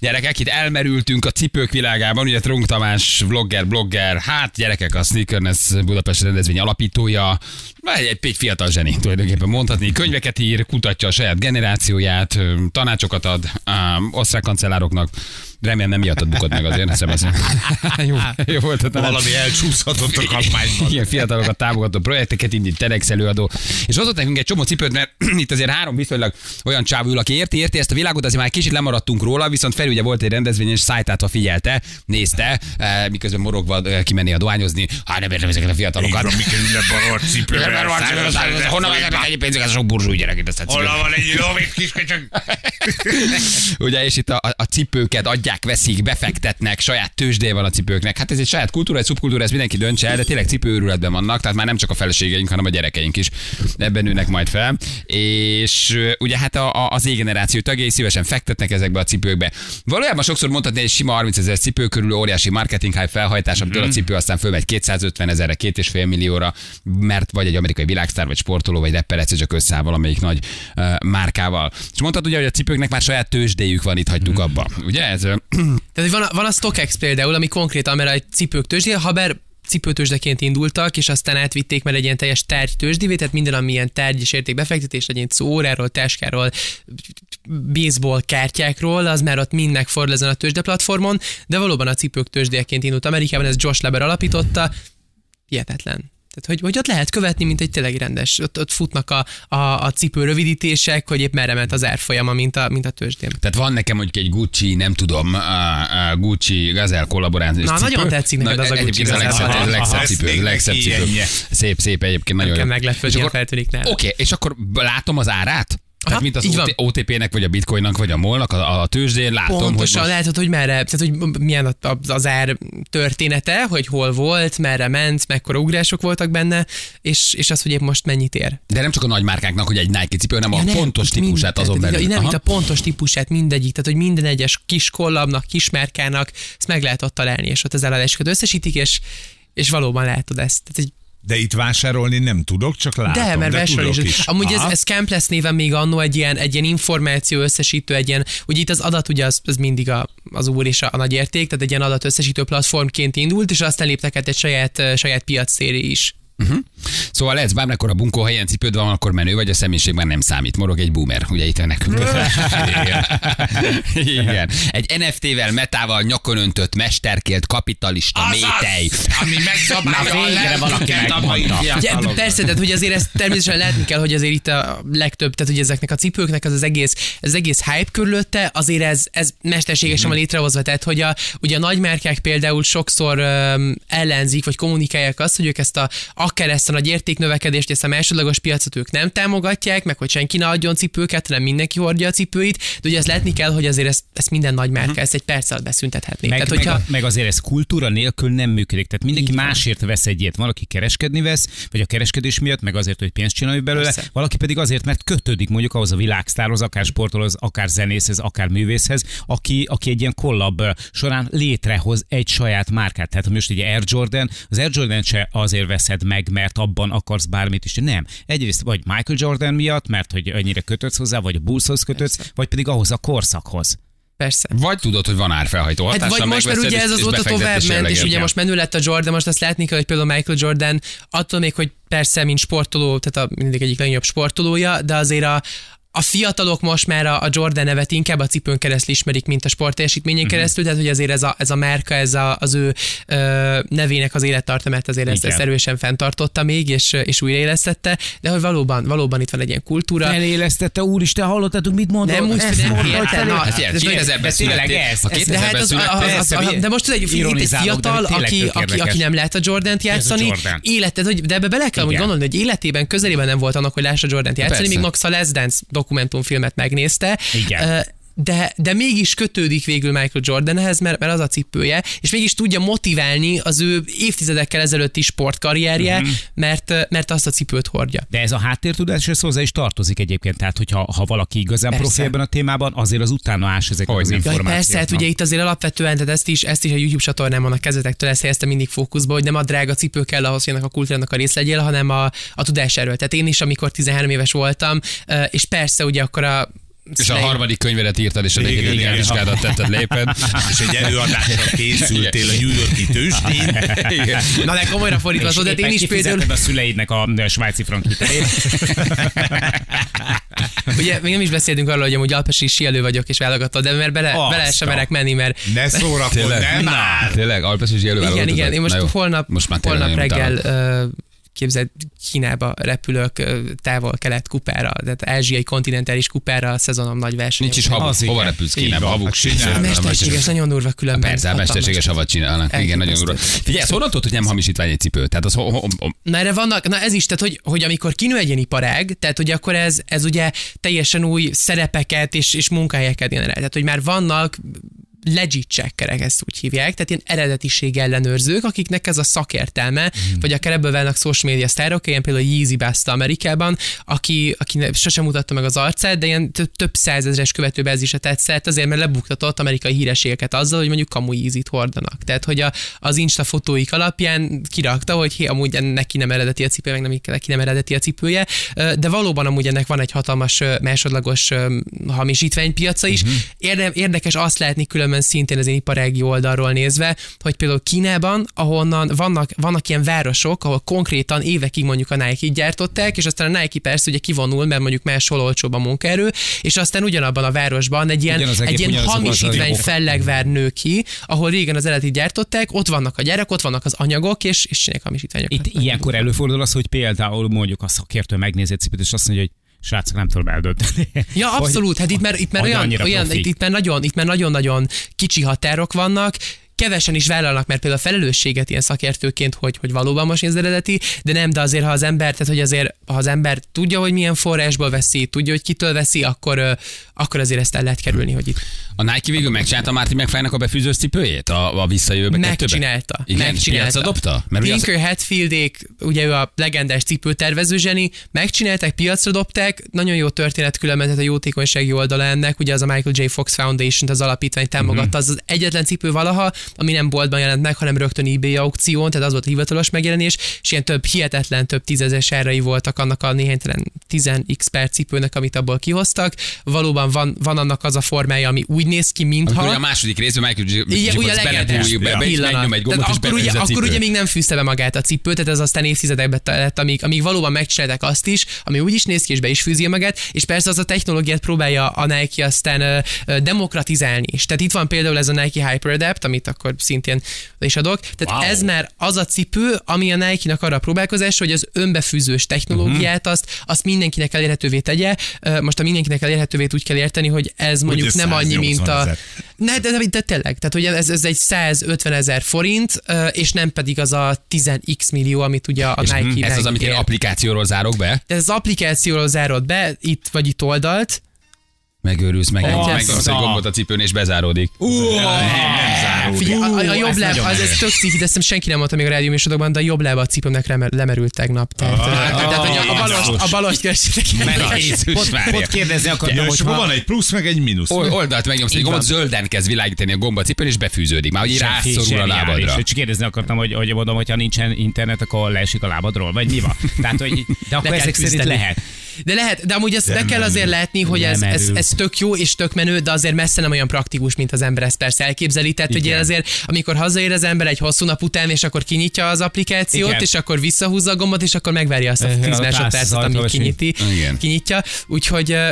Gyerekek, itt elmerültünk a cipők világában, ugye Trunk Tamás, vlogger, blogger, hát gyerekek, a Sneakerness Budapest rendezvény alapítója, egy, egy, egy fiatal zseni tulajdonképpen mondhatni, könyveket ír, kutatja a saját generációját, tanácsokat ad um, osztrák kancellároknak, Remélem nem miattad bukott meg azért, Sebastian. jó, jó volt a tanács. Valami elcsúszhatott a kampányban. Igen, fiatalokat támogató projekteket indít, TEDx előadó. És hozott nekünk egy csomó cipőt, mert itt azért három viszonylag olyan csávú ül, aki érti, érti ezt a világot, azért már egy kicsit lemaradtunk róla, viszont fel ugye volt egy rendezvény, és szájtátva figyelte, nézte, eh, miközben morogva eh, kimenni a dohányozni. Hát nem értem ezeket a fiatalokat. Van, mikor ebbe a cipőbe. Honnan vesznek ennyi pénzük, ez a sok burzsúj gyerek itt ezt. Hol van egy lovét kisköcsög? Ugye, és itt a, a, cipőket adják, veszik, befektetnek, saját tőzsdéje van a cipőknek. Hát ez egy saját kultúra, egy szubkultúra, ez mindenki döntse el, de tényleg cipőőrületben vannak, tehát már nem csak a feleségeink, hanem a gyerekeink is ebben nőnek majd fel. És ugye hát a, a, az égeneráció tagjai szívesen fektetnek ezekbe a cipőkbe. Valójában sokszor mondhatni, egy sima 30 ezer cipő körül óriási marketing hype felhajtás, amitől a cipő aztán fölmegy 250 ezerre, 2,5 millióra, mert vagy egy amerikai világsztár, vagy sportoló, vagy rapper egyszer csak összeáll valamelyik nagy uh, márkával. És mondtad ugye, hogy a cipőknek már saját tőzsdéjük van, itt hagytuk abba. Ugye ez? Tehát van a, van a StockX például, ami konkrétan, mert egy cipők tőzsdé, ha bár cipőtőzsdeként indultak, és aztán átvitték, mert egy ilyen teljes tárgy tőzsdévé, tehát minden, ami ilyen tárgy és értékbefektetés, legyen szó óráról, táskáról, baseball kártyákról, az már ott mind megfordul ezen a tőzsdeplatformon, de valóban a cipők tőzsdéként indult Amerikában, ez Josh Leber alapította, hihetetlen. Tehát, hogy, hogy ott lehet követni, mint egy tényleg rendes. Ott, ott futnak a, a, a cipő rövidítések, hogy épp merre ment az árfolyama, mint a, mint a tőzsdén. Tehát van nekem mondjuk egy Gucci, nem tudom, uh, uh, Gucci Gazelle kollaborációs Na, cipő. nagyon tetszik neked az a Gucci ez a legszebb, a cipő, a legszebb cipő. Szép, szép egyébként, nagyon jó. meglepő, hogy feltűnik nála. Oké, és akkor látom az árát? Tehát mint az. OT- OTP-nek, vagy a Bitcoinnak, vagy a MOL-nak, a, a tőzsdén látom, hogy Pontosan most látod, hogy merre, tehát hogy milyen a- a- az ár története, hogy hol volt, merre ment, mekkora ugrások voltak benne, és, és az, hogy épp most mennyit ér. de nem csak a nagy márkáknak, hogy egy Nike cipő, hanem a nem, pontos itt mind- típusát azon tehát, belül. Nem, Aha. itt a pontos típusát mindegyik, tehát hogy minden egyes kis kollabnak, kis márkának, ezt meg lehet ott találni, és ott az eladásokat összesítik, és, és valóban látod ezt. Tehát, hogy De itt vásárolni nem tudok, csak látom. de, mert vásárolni tudok is. is. Amúgy ez, Aha. ez Campless néven még annó egy ilyen, egy ilyen információ összesítő, egy ilyen, ugye itt az adat ugye az, az mindig a, az úr és a, a nagy érték, tehát egy ilyen adat összesítő platformként indult, és aztán léptek át egy saját, saját piac is. Szóval lehetsz bármikor a bunkó helyen cipőd van, akkor menő vagy, a személyiség már nem számít. Morog egy boomer, ugye itt nekünk. Igen. Igen. Egy NFT-vel, metával nyakon öntött, mesterkélt, kapitalista, métej. ami megszabálja Na, végre valaki megmondta. Ugye, persze, tehát hogy azért ezt természetesen látni kell, hogy azért itt a legtöbb, tehát hogy ezeknek a cipőknek az, az egész, az egész hype körülötte, azért ez, ez mesterségesen van létrehozva, tehát hogy a, ugye a nagymárkák például sokszor um, ellenzik, vagy kommunikálják azt, hogy ők ezt a, akár ezt a nagy értéknövekedést, ezt a másodlagos piacot ők nem támogatják, meg hogy senki ne adjon cipőket, hanem mindenki hordja a cipőit, de ugye ezt látni kell, hogy azért ezt, ezt minden nagymárka ezt egy perc alatt beszüntethetné. Meg, tehát, meg, hogyha, a, meg azért ez kultúra nélkül nem működik. Tehát mindenki van. másért vesz egy ilyet. Valaki kereskedni vesz, vagy a kereskedés miatt, meg azért, hogy pénzt csinálj belőle. Persze. Valaki pedig azért, mert kötődik mondjuk ahhoz a világsztárhoz, akár sportolóhoz, akár zenészhez, akár művészhez, aki, aki egy ilyen kollab során létrehoz egy saját márkát. Tehát most egy Air Jordan, az Air Jordan se azért veszed meg, mert abban akarsz bármit is. Nem. Egyrészt vagy Michael Jordan miatt, mert hogy annyira kötődsz hozzá, vagy a Bullshoz kötődsz, Persze. vagy pedig ahhoz a korszakhoz. persze. Vagy tudod, hogy van árfelhajtó Hát hatása, vagy most már megveszed, ugye ez és- az és óta tovább ment, és ugye most menő lett a Jordan, most azt látni kell, hogy például Michael Jordan attól még, hogy persze, mint sportoló, tehát a mindig egyik legnagyobb sportolója, de azért a, a fiatalok most már a, a Jordan nevet inkább a cipőn keresztül ismerik, mint a sportteljesítményen Mhm. uh-huh. keresztül, tehát hogy azért ez a, ez a márka, ez a, az ő ö, nevének az élettartamát azért ezt, ezt erősen fenntartotta még, és, és újraélesztette, de hogy valóban, valóban itt van egy ilyen kultúra. Felélesztette, úristen, hallottatok, mit mondott? Nem úgy, nem mondta, na, Hát figyelj, de- 2000-ben de tényleg születtél. ez, Ha ez- 2000-ben de az, az, születtél, az, az, persze, de most egy, fiatal, aki, aki, aki nem lehet a Jordant játszani, Jordan. életed, hogy, de ebbe bele kell gondolni, hogy életében közelében nem volt annak, hogy lássa Jordant játszani, még Max a Les Dance dokumentumfilmet megnézte. Igen. De, de mégis kötődik végül Michael Jordanhez, mert, mert az a cipője, és mégis tudja motiválni az ő évtizedekkel ezelőtti sportkarrierje, uh-huh. mert, mert azt a cipőt hordja. De ez a háttértudás, ez hozzá is tartozik egyébként. Tehát, hogyha ha valaki igazán Persze. profi ebben a témában, azért az utána ás ezek az információk. persze, hát ugye itt azért alapvetően, tehát ezt is, ezt is a YouTube csatornámon a kezetektől ezt helyezte mindig fókuszba, hogy nem a drága cipő kell ahhoz, hogy ennek a kultúrának a rész legyél, hanem a, a tudás erről. Tehát én is, amikor 13 éves voltam, és persze ugye akkor a És a harmadik könyvedet írtad, és a negyedik igen. vizsgálatot tetted lépen. És egy előadásra készültél a New Yorki tőzsdén. Na de komolyra fordítva, de én is például... a szüleidnek a svájci frank. Ugye még nem is beszéltünk arról, hogy amúgy alpesi síelő vagyok és válogatott, de mert bele, Azt bele sem merek menni, mert Ne szórakozz, nem már! Tényleg, Alpes és jelő igen, igen, én most holnap, most már holnap reggel képzeld, Kínába repülök távol-kelet kupára, tehát ázsiai kontinentális kupára a szezonom nagy verseny. Nincs is havuk, hova repülsz Kínába? Havuk hát sincs. Mesterséges, nagyon durva különben. Persze, Hatalmas. mesterséges havat csinálnak. Igen, nagyon durva. Figyelj, ezt honnan tudod, hogy nem hamisítvány egy cipő? Tehát az ho, ho, ho, Na erre vannak, na ez is, tehát hogy, hogy amikor kinő egy ilyen iparág, tehát hogy akkor ez, ez ugye teljesen új szerepeket és, és munkahelyeket generál. Tehát hogy már vannak legit checkerek, ezt úgy hívják, tehát ilyen eredetiség ellenőrzők, akiknek ez a szakértelme, mm. vagy akár ebből válnak social media sztárok, ilyen például Yeezy Basta Amerikában, aki, aki sosem mutatta meg az arcát, de ilyen több, több százezres követőbázisra tetszett, azért mert lebuktatott amerikai hírességeket azzal, hogy mondjuk kamu Yeezy-t hordanak. Tehát, hogy a, az Insta fotóik alapján kirakta, hogy hé, amúgy neki nem eredeti a cipője, meg nem, neki nem eredeti a cipője, de valóban amúgy ennek van egy hatalmas másodlagos hamisítványpiaca is. Uh-huh. Érde, érdekes azt látni különben szintén az iparági oldalról nézve, hogy például Kínában, ahonnan vannak, vannak ilyen városok, ahol konkrétan évekig mondjuk a Nike-t gyártották, és aztán a Nike persze ugye kivonul, mert mondjuk máshol olcsóbb a munkaerő, és aztán ugyanabban a városban egy ilyen, egy ilyen hamisítvány fellegvár nő ki, ahol régen az eredeti gyártották, ott vannak a gyerek, ott vannak az anyagok, és, és csinálják hamisítványokat. Itt ilyenkor előfordul az, hogy például mondjuk a szakértő megnézi egy cipőt, és azt mondja, hogy srácok, nem tudom eldönteni. Ja, abszolút. Hát itt már, itt már olyan, olyan itt, már nagyon, itt már nagyon-nagyon kicsi határok vannak, kevesen is vállalnak, mert például a felelősséget ilyen szakértőként, hogy, hogy valóban most az eredeti, de nem, de azért, ha az ember, tehát hogy azért, ha az ember tudja, hogy milyen forrásból veszi, tudja, hogy kitől veszi, akkor, akkor azért ezt el lehet kerülni, hogy itt A Nike végül megcsinálta Martin McFly-nak a befűzős cipőjét? A, a visszajövőbe megcsinálta. Igen, megcsinálta. piacra dobta? Mert ugye az, Tinker Hatfieldék, ugye ő a legendás cipőtervező zseni, megcsinálták, piacra dobták, nagyon jó történet különben, a jótékonysági oldala ennek, ugye az a Michael J. Fox Foundation, az alapítvány támogatta, Mhm. az az egyetlen cipő valaha, ami nem boltban jelent meg, hanem rögtön eBay aukción, tehát az volt a hivatalos megjelenés, és ilyen több hihetetlen, több tízezes árai voltak annak a néhánytelen 10x per cipőnek, amit abból kihoztak. Valóban van, van annak az a formája, ami úgy néz ki, mintha... amikor a második részben Michael J. Igen, ugye beledúj, be, és pillanat. megnyom egy gombot, Tehát és akkor, ugye, akkor még nem fűzte be magát a cipőt, tehát ez aztán évtizedekbe lett, amíg, amíg valóban megcsinálták azt is, ami úgy is néz ki, és be is fűzi magát, és persze az a technológiát próbálja a Nike aztán ö, ö, demokratizálni is. Tehát itt van például ez a Nike Hyper Adapt, amit akkor szintén is adok. Tehát Wow. ez már az a cipő, ami a Nike-nak arra a próbálkozás, hogy az önbefűzős technológiát azt, azt mindenkinek elérhetővé tegye. Most a mindenkinek elérhetővé úgy kell érteni, hogy ez mondjuk nem annyi, mint 180 a... Ne, de, de, de tényleg, tehát ugye ez, ez egy 150 ezer forint, és nem pedig az a 10x millió, amit ugye a És Nike ez az, amit én applikációról zárok be. De ez az applikációról zárod be, itt vagy itt oldalt, Megőrülsz, meg, Oh, megnyomsz egy gombot a cipőn, és bezáródik. Figyelj, a, jobb láb, az ez tök ciki, de ezt senki nem mondta még a rádió műsorokban, de a jobb lába a cipőmnek lemerült tegnap. Tehát, Ah, uh, hogy a, balost, a balost Pont, kérdezni akartam, hogy van egy plusz, meg egy mínusz. Ol- oldalt megnyomsz egy gombot, zölden kezd világítani a gomba a cipőn, és befűződik. Már hogy rászorul a lábadra. Csak kérdezni akartam, hogy, hogy mondom, hogyha nincsen internet, akkor leesik a lábadról, vagy mi van? Tehát, hogy, de akkor ezek szerint lehet. De lehet, de amúgy ezt De de kell azért látni, hogy ez, ez, ez, tök jó és tök menő, de azért messze nem olyan praktikus, mint az ember ezt persze elképzeli. Tehát ugye azért, amikor hazaér az ember egy hosszú nap után, és akkor kinyitja az applikációt, Igen. és akkor visszahúzza a gombot, és akkor megvárja azt a Eh, 10 a másodpercet, amíg kinyiti, kinyitja. Úgyhogy ö,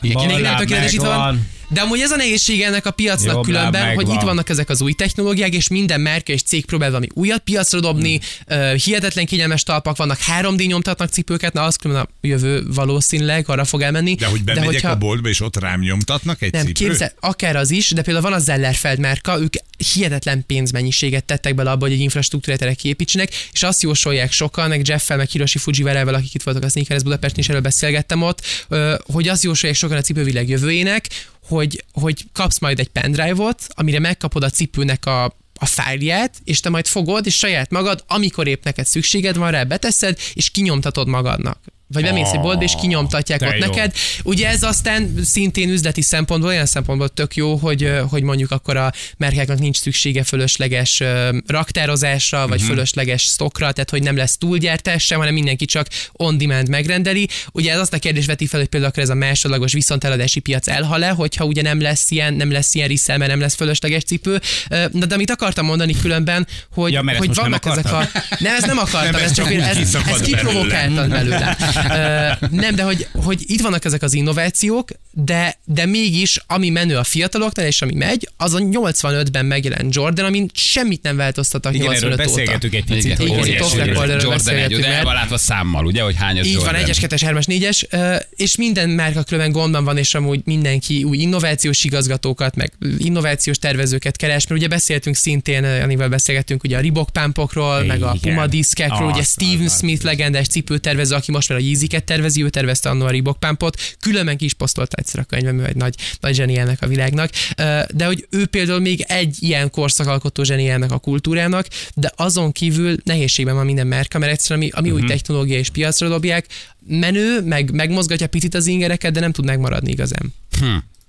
Igen, még nem láb tökéletesítve van. De amúgy ez a nehézség ennek a piacnak láb különben, hogy itt vannak ezek az új technológiák, és minden márka és cég próbál valami újat piacra dobni, hmm. hihetetlen kényelmes talpak vannak, 3D nyomtatnak cipőket, na az különben a jövő valószínűleg arra fog elmenni. De hogy bemegyek hogyha- a boltba, és ott rám nyomtatnak egy nem, cipőt? képzel, akár az is, de például van a Zellerfeld márka, ők hihetetlen pénzmennyiséget tettek bele abba, hogy egy infrastruktúrát erre kiépítsenek, és azt jósolják sokan, meg Jeffel, meg Hiroshi Fujiwara-vel, akik itt voltak a Sneakers Budapesten, és erről beszélgettem ott, hogy azt jósolják sokan a cipővilág jövőjének, hogy, hogy kapsz majd egy pendrive-ot, amire megkapod a cipőnek a, a fájlját, és te majd fogod, és saját magad, amikor épp neked szükséged van rá, beteszed, és kinyomtatod magadnak. Vagy bemész egy boltba, és kinyomtatják de ott jó. neked. Ugye ez aztán szintén üzleti szempontból, olyan szempontból tök jó, hogy, hogy mondjuk akkor a merkáknak nincs szüksége fölösleges raktározásra, vagy Mhm. fölösleges stokra, tehát hogy nem lesz túlgyártás sem, hanem mindenki csak on-demand megrendeli. Ugye ez azt a kérdés veti fel, hogy például akkor ez a másodlagos viszonteladási piac elhal-e, hogyha ugye nem lesz ilyen, nem lesz ilyen resell, mert nem lesz fölösleges cipő. Na de amit akartam mondani különben, hogy, Ja, hogy vannak ezek a... Nem, ezt nem akartam, Nem, ez ez csak ez, ez kiprovokáltan belőle. Nem, de hogy, hogy itt vannak ezek az innovációk, de, de mégis, ami menő a fiataloknál, és ami megy, az a 85-ben megjelent Jordan, amin semmit nem változtattak Igen, erről 85 óta. beszélgetünk egy picit. Igen, Igen, recordról Jordan egy, de el mert- van látva számmal, ugye, hogy hányas Így Jordan. van, 1-es, 2-es, 3-as, 4-es, ö, és minden márka különben gondban van, és amúgy mindenki új innovációs igazgatókat, meg innovációs tervezőket keres, mert ugye beszéltünk szintén, ö, Janival beszélgettünk ugye a Reebok pámpokról, meg a Igen. Puma diszkekről, ugye Az, Steven az, az. Smith legendás cipőtervező, aki most már a Yeezy-ket tervezi, ő tervezte annó a Reebok pámpot, különben ki is posztolta egyszer a könyvem, ő egy nagy, nagy zseni ennek a világnak, de hogy ő például még egy ilyen korszakalkotó zseni ennek a kultúrának, de azon kívül nehézségben van minden márka, mert egyszerűen ami, ami Mhm. új technológia és piacra dobják, menő, meg megmozgatja picit az ingereket, de nem tud megmaradni igazán. Hm.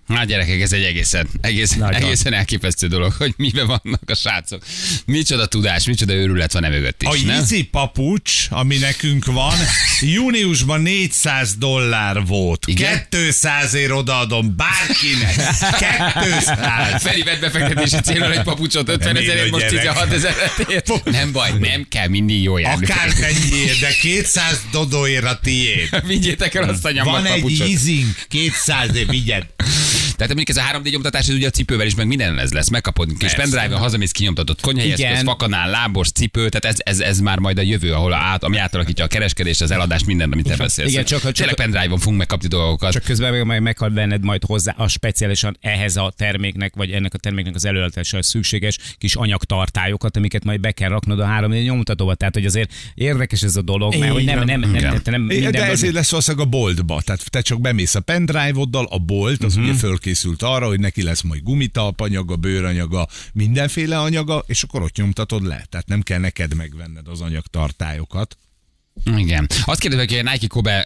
Hát gyerekek, ez egy egészen, egészen, Nagyon. egészen elképesztő dolog, hogy miben vannak a srácok. Micsoda tudás, micsoda őrület van e mögött A is, nem? Yeezy papucs, ami nekünk van, júniusban 400 dollár volt. Igen? 200 ér odaadom bárkinek. 200. Feri vett befektetési célra egy papucsot 50 Nem ezerért, a most gyerek. 16 ezeret Nem baj, nem kell mindig jó járni. Akármennyiért, de 200 dodóért a tiéd. Vigyétek el azt a nyomvat Van egy papucsot. easing, 200 ér, vigyed. Tehát mondjuk ez a 3D nyomtatás, ez ugye a cipővel is, meg minden ez lesz. Megkapod egy kis pendrive hazamész kinyomtatott eszköz, fakanál, lábos, cipő, tehát ez, ez, ez, már majd a jövő, ahol át, ami átalakítja a kereskedést, az eladást, mindent, amit te beszélsz. Igen, csak- csak- Tényleg pendrive-on fogunk megkapni dolgokat. Csak közben meg, meg, meg kell venned majd hozzá a speciálisan ehhez a terméknek, vagy ennek a terméknek az előállításához szükséges kis anyagtartályokat, amiket majd be kell raknod a 3D nyomtatóba. Tehát, hogy azért érdekes ez a dolog, mert hogy nem, nem, nem, nem, nem, nem De ezért lesz valószínűleg a boltba. Tehát te csak bemész a pendrive-oddal, a bolt, az ugye fölkészült arra, hogy neki lesz majd gumitalpanyaga, bőranyaga, mindenféle anyaga, és akkor ott nyomtatod le. Tehát nem kell neked megvenned az anyagtartályokat. Igen. Azt kérdezik, hogy a Nike Kobe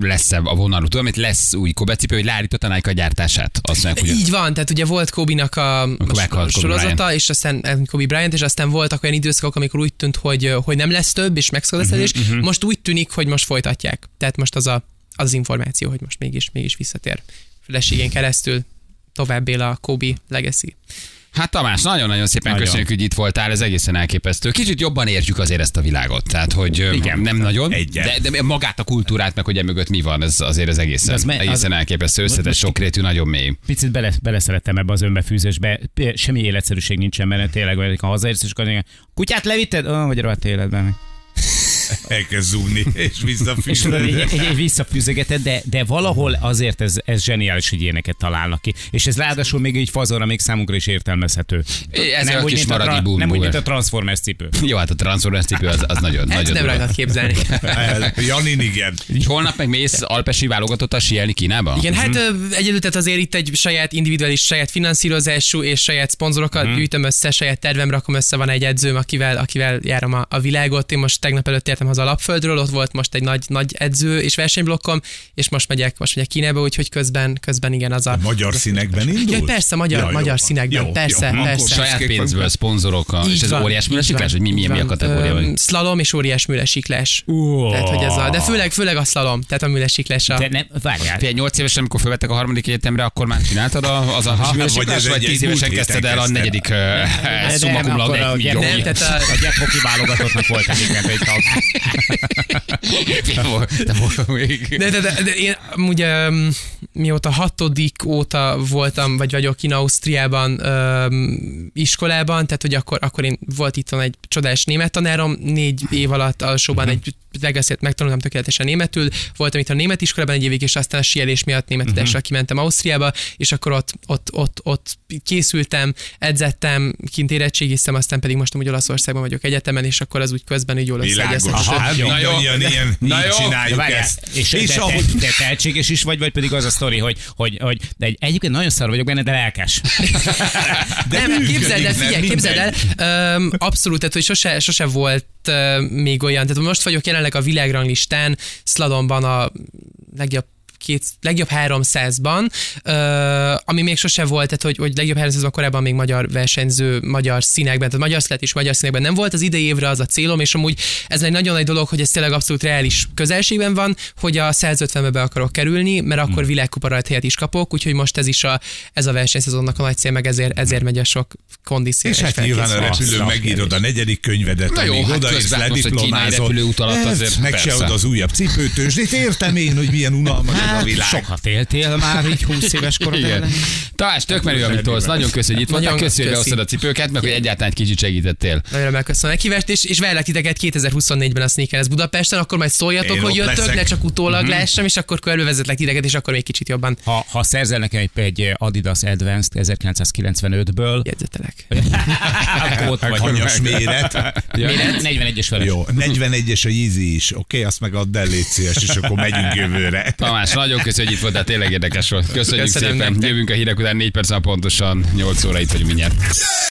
lesz-e a vonalú, tudom, amit lesz új Kobe cipő, hogy leállította a Nike a gyártását. Azt mondják, hogy Így van, tehát ugye volt Kobe-nak a, Kobe sorozata, Bryant. és aztán eh, Kobe Bryant, és aztán voltak olyan időszakok, amikor úgy tűnt, hogy, hogy nem lesz több, és megszakad a szerződés. Mhm, Most úgy tűnik, hogy most folytatják. Tehát most az a, az, az információ, hogy most mégis, mégis visszatér. Feleségén keresztül tovább él a Kobe legacy. Hát Tamás, nagyon-nagyon szépen Nagyon. köszönjük, hogy itt voltál, ez egészen elképesztő. Kicsit jobban értjük azért ezt a világot, tehát hogy Igen. nem nagyon, Egyet. de, de, magát a kultúrát, meg hogy emögött mi van, ez azért az egészen, De az me- az- egészen elképesztő, összetett, sokrétű, nagyon mély. Picit bele, beleszerettem ebbe az önbefűzésbe. Semmi életszerűség nincsen benne, tényleg, vagy ha hazaérsz, és akkor kutyát levitted? Oh, hogy rohadt életben. Elkezd zúgni, és És visszafűzöd. így, így visszafűzögeted, de, de valahol azért ez, ez zseniális, hogy ilyeneket találnak ki. És ez ráadásul még így fazonra még számunkra is értelmezhető. Ez a úgy, kis a, maradi tra- boom nem úgy, mint a Transformers cipő. Jó, hát a Transformers cipő az, az nagyon, Ezt nagyon nem rajtad képzelni. Janin igen. Holnap meg mész alpesi válogatottal síelni Kínába? Igen, hát ö, egyedül tehát azért itt egy saját individuális, saját finanszírozású és saját szponzorokat gyűjtöm össze, saját tervem rakom össze, van egy edzőm, akivel, akivel járom a, a világot. Én most tegnap előtt értem haza a Lapföldről, ott volt most egy nagy, nagy edző és versenyblokkom, és most megyek, most megyek Kínába, úgyhogy közben, közben igen, az a... Magyar színekben indul? Ja, persze, magyar, Ja, jó magyar van. színekben, Jó, persze, jó. persze. Saját pénzből, van. szponzorok, és ez van, óriás műlesiklás, hogy mi, milyen mi a kategória? Öm? Szlalom és óriás műlesiklás. Tehát, hogy ez a, de főleg, főleg a szlalom, tehát a műlesiklás a... De nem, várjál. Te 8 évesen, amikor fölvettek a harmadik egyetemre, akkor már csináltad a, az a vagy műlesiklás, ez vagy egy 10 évesen kezdted el a negyedik cum nem, a tehát a- a gyerpoki válogatottnak volt egyébként egy tag. Te volt még. De, de, de, de én ugye um, mióta hatodik óta voltam, vagy vagyok in Ausztriában um, iskolában, tehát hogy akkor, akkor én volt itt egy csodás német tanárom, négy év alatt alsóban egy megbeszélt, megtanultam tökéletesen németül, voltam itt a német iskolában egy évig, és aztán a sielés miatt német tudásra kimentem Ausztriába, és akkor ott, ott, ott, ott készültem, edzettem, kint érettségiztem, aztán pedig most amúgy Olaszországban vagyok egyetemen, és akkor az úgy közben így jól. Hát Na jó. mindannyian ilyen, Na jó. Csináljuk várjál, ezt. és, És de, ahogy te, te tehetséges is vagy, vagy pedig az a sztori, hogy, hogy, hogy de egy, egyébként nagyon szar vagyok benne, de lelkes. De nem, működik, képzeld el, figyelj, képzeld el, abszolút, tehát hogy sose, sose volt még olyan, tehát most vagyok jelenleg a világranglistán, Slalomban a legjobb két, legjobb 300-ban, ö, ami még sose volt, tehát hogy, hogy legjobb 300-ban korábban még magyar versenyző, magyar színekben, tehát magyar szület is magyar színekben nem volt. Az idei évre az a célom, és amúgy ez egy nagyon nagy dolog, hogy ez tényleg abszolút reális közelségben van, hogy a 150-be be akarok kerülni, mert akkor hmm. világkupa rajthelyet is kapok, úgyhogy most ez is a, ez a versenyszezonnak a nagy cél, meg ezért, ezért megy a sok kondíció. És hát nyilván a repülőn megírod a negyedik könyvedet, Na jó, amíg hát odaérsz, alatt azért meg persze. se az újabb cipőtősdét. Értem én, hogy milyen unalmas ez a Hát, világ. sokat éltél már így 20 éves korod Igen. ellen. Tamás, tök menő, amit tolsz. Nagyon köszönjük, hogy itt voltál. Nagyon Köszönjük, hogy behoztad a cipőket, meg hogy egyáltalán egy kicsit segítettél. Nagyon megköszönöm a meghívást, és, és várlak titeket 2024-ben a Sneakers Budapesten, akkor majd szóljatok, Én hogy jöttök, leszek. ne csak utólag lássam, és akkor körbe vezetlek titeket, és akkor még kicsit jobban Ha, ha szerzel nekem egy, egy Adidas Advanced 1995-ből, jegyzetelek. akkor ott vagy. Hanyas méret. Méret 41-es veled. Jó, 41-es a Yeezy is. Oké, azt meg add el, légy szíves, és akkor megyünk jövőre. Tamás, nagyon köszönjük, hogy itt voltál, tényleg érdekes volt. Köszönjük Köszönöm szépen. nektek. Jövünk a hírek után 4 perc pontosan 8 óra itt vagyunk mindjárt.